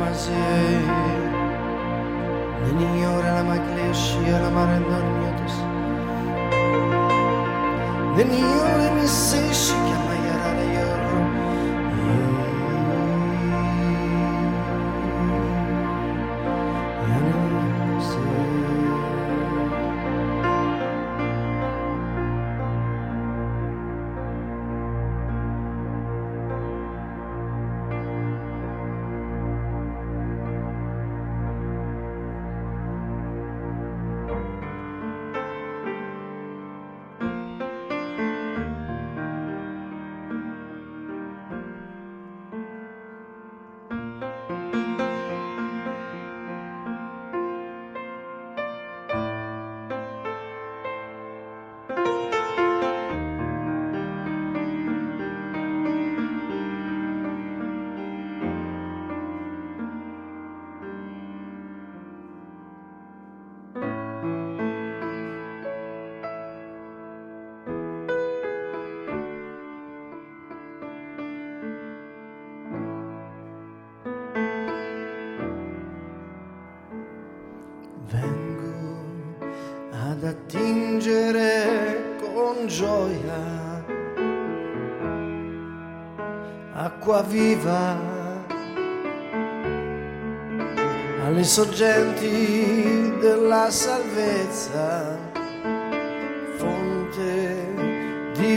μαζί. Είναι η ώρα να με κλείσει, αλλά μ' αρεντώνει Δεν είναι η ώρα να με σήσει acqua viva alle sorgenti della salvezza, fonte di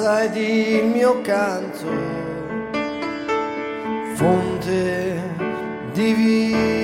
ed il mio canto, fonte di vita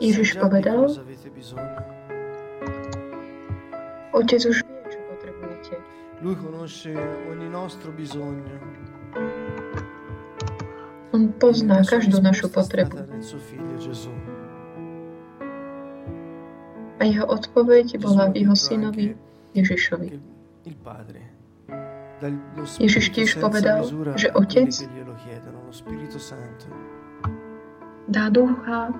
Ježiš povedal, Otec už vie, čo potrebujete. Lui conosce ogni nostro bisogno. On pozná každú našu potrebu. A jeho odpoveď bola v jeho synovi Ježišovi. Il Padre. Ježiš tiež povedal, že Otec dá ducha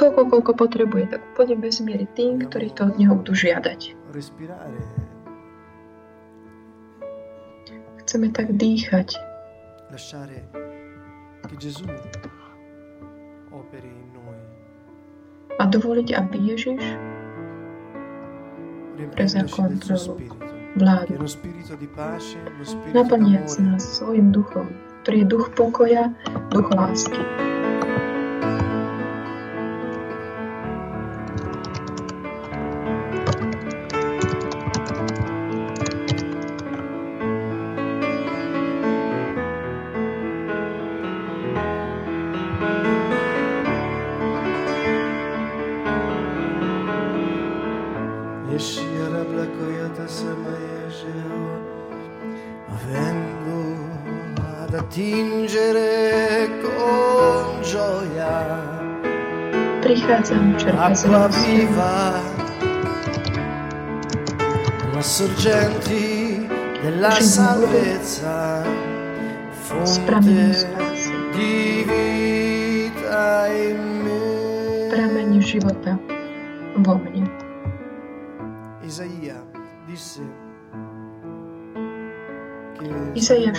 toľko, koľko potrebuje, tak pôjde bez miery tým, ktorí to od Neho budú žiadať. Chceme tak dýchať. A dovoliť, aby Ježiš prezakontroloval vládu. Naplniac nás svojim duchom, ktorý je duch pokoja, duch lásky. Z fonte spásy. di vita in me. Prameň života vo mne. Isaia disse dice Isaia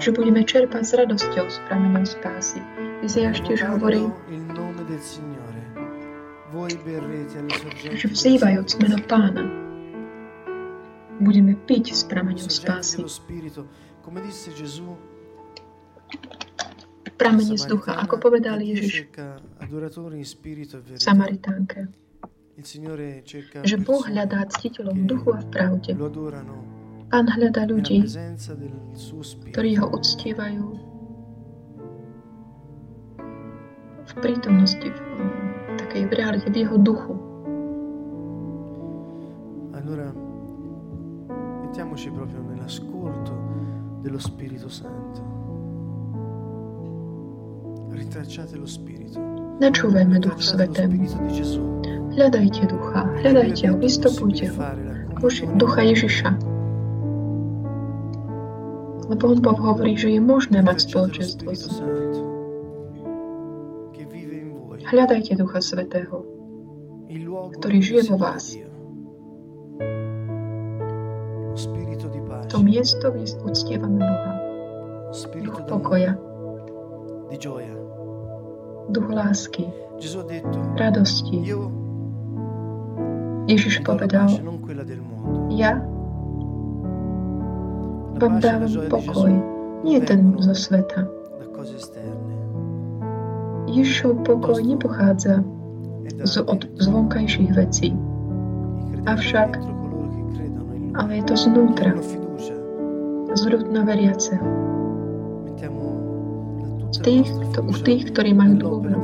že budeme čerpať s radosťou z prameňov spásy. Izajaš tiež hovorí, že vzývajúc meno pána, budeme piť z prameňov spásy. Pramene z ducha, ako povedal Ježiš Samaritánke, že Boh hľadá ctiteľov v duchu a v pravde. Pán hľadá ľudí, ktorí ho uctievajú v prítomnosti, v v takej v realite, v jeho duchu. Allora, mettiamoci proprio nell'ascolto dello Spirito Santo. Ritracciate lo Spirito. Načúvajme Duchu Svetému. Hľadajte ducha, hľadajte ho, vystupujte ho. Ducha Ježiša. Lebo on Boh hovorí, že je možné mať spoločenstvo s. Hľadajte Ducha Svetého, ktorý žije vo vás. To miesto, kde uctievame Boha. Duch pokoja, duch lásky, radosti. Ježiš povedal, ja vám e dávam pokoj, nie ten zo sveta. Ježišov pokoj nepochádza da z, od zvonkajších vecí, Avšak- ale je to znútra, hanno fiducia. z rúdna veriaceho. Mettiamo la- tutta la Tých, kto, u tých, ktorí majú dôveru.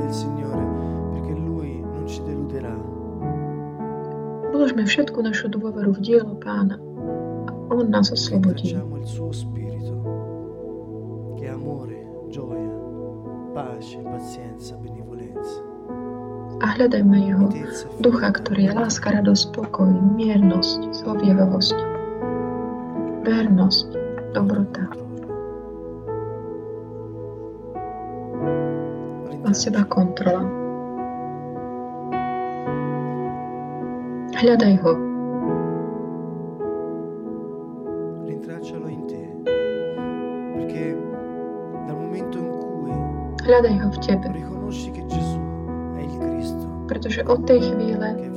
Vložme všetku našu dôveru v dielo Pána a On nás oslobodí. A hľadajme Jeho ducha, ktorý je láska, radosť, pokoj, miernosť, zhovievavosť, vernosť, dobrota a seba kontrola. In cui hľadaj ho v tebe, pretože od tej chvíle, e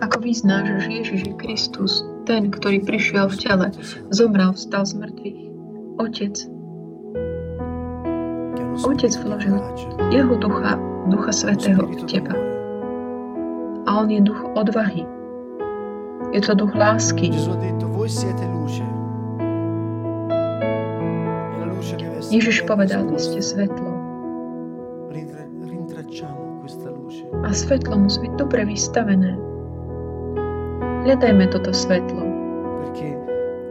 ako vyznáš, že Ježiš je Kristus, ten, ktorý prišiel v tele, zomrel, vstal z mŕtvych, Otec, Otec vložil Jeho ducha, Ducha Svetého v teba. A On je duch odvahy. Je to duch lásky. Ježiš povedal, vy ste svetlo. A svetlo musí byť dobre vystavené. Hľadajme toto svetlo, Perché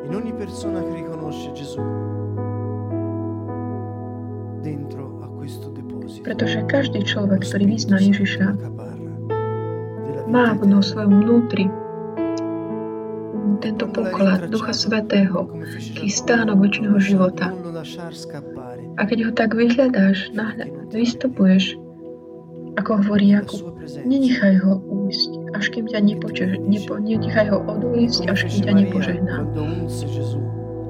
in ogni persona che riconosce Gesù dentro a questo deposito pretože každý človek, lo ktorý vyzná Ježiša, má vita v no svojom vnútri tento poklad Ducha Svetého, Giacobbe, stánok väčšného života. A keď ho tak vyhľadáš, nahľa- vystupuješ, ako hovorí Jakub, nenechaj ho újsť, až kým ťa nepočeš, nepo, nenechaj ho odújsť, až kým ťa nepožehná.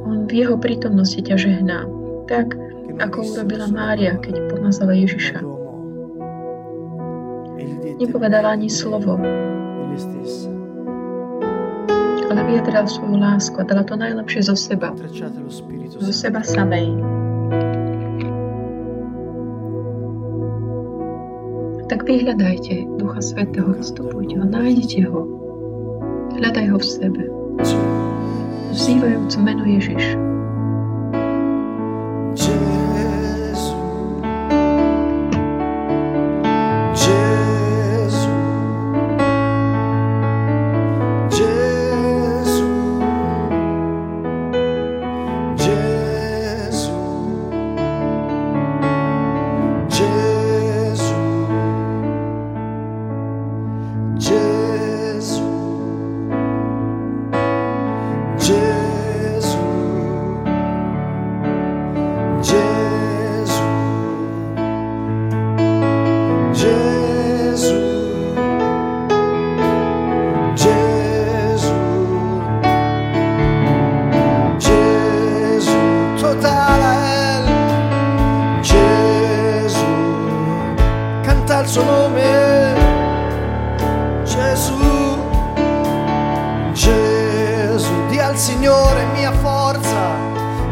On v jeho prítomnosti ťa žehná, tak ako urobila Mária, keď pomazala ma Ježiša. Nepovedala ani slovo, ale vyjadrala svoju lásku a dala to najlepšie zo seba, zo seba samej. Tak vyhľadajte Ducha Svetého, vstupujte ho, nájdete ho. Hľadaj ho v sebe. Vzývajúc meno Ježiš.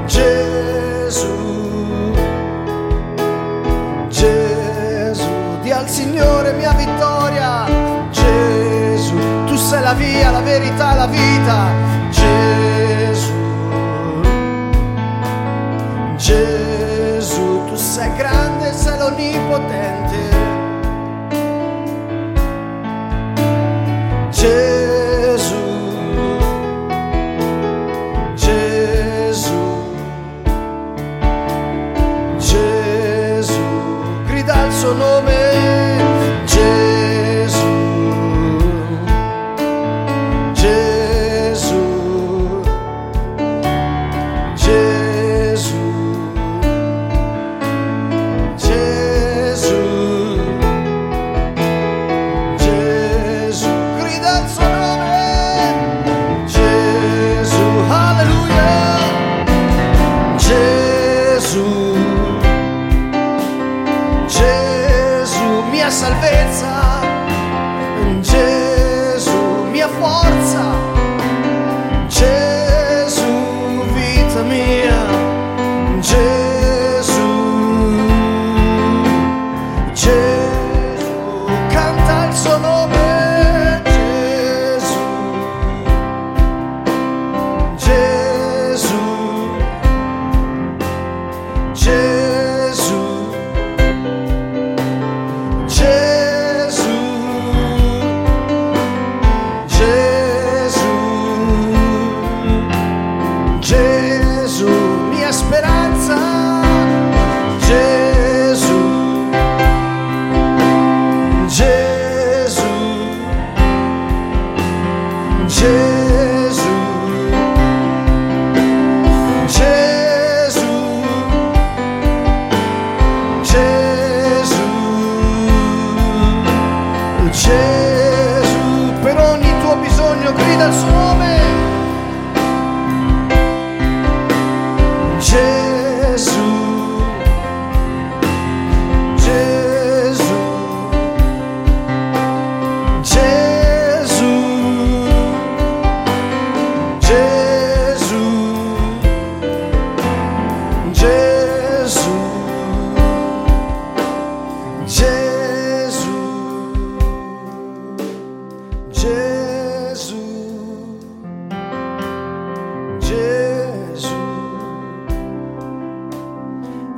Gesù.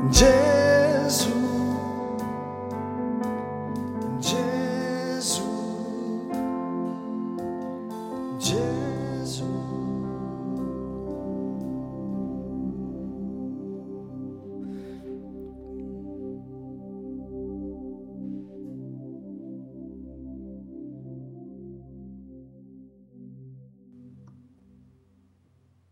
Jesus.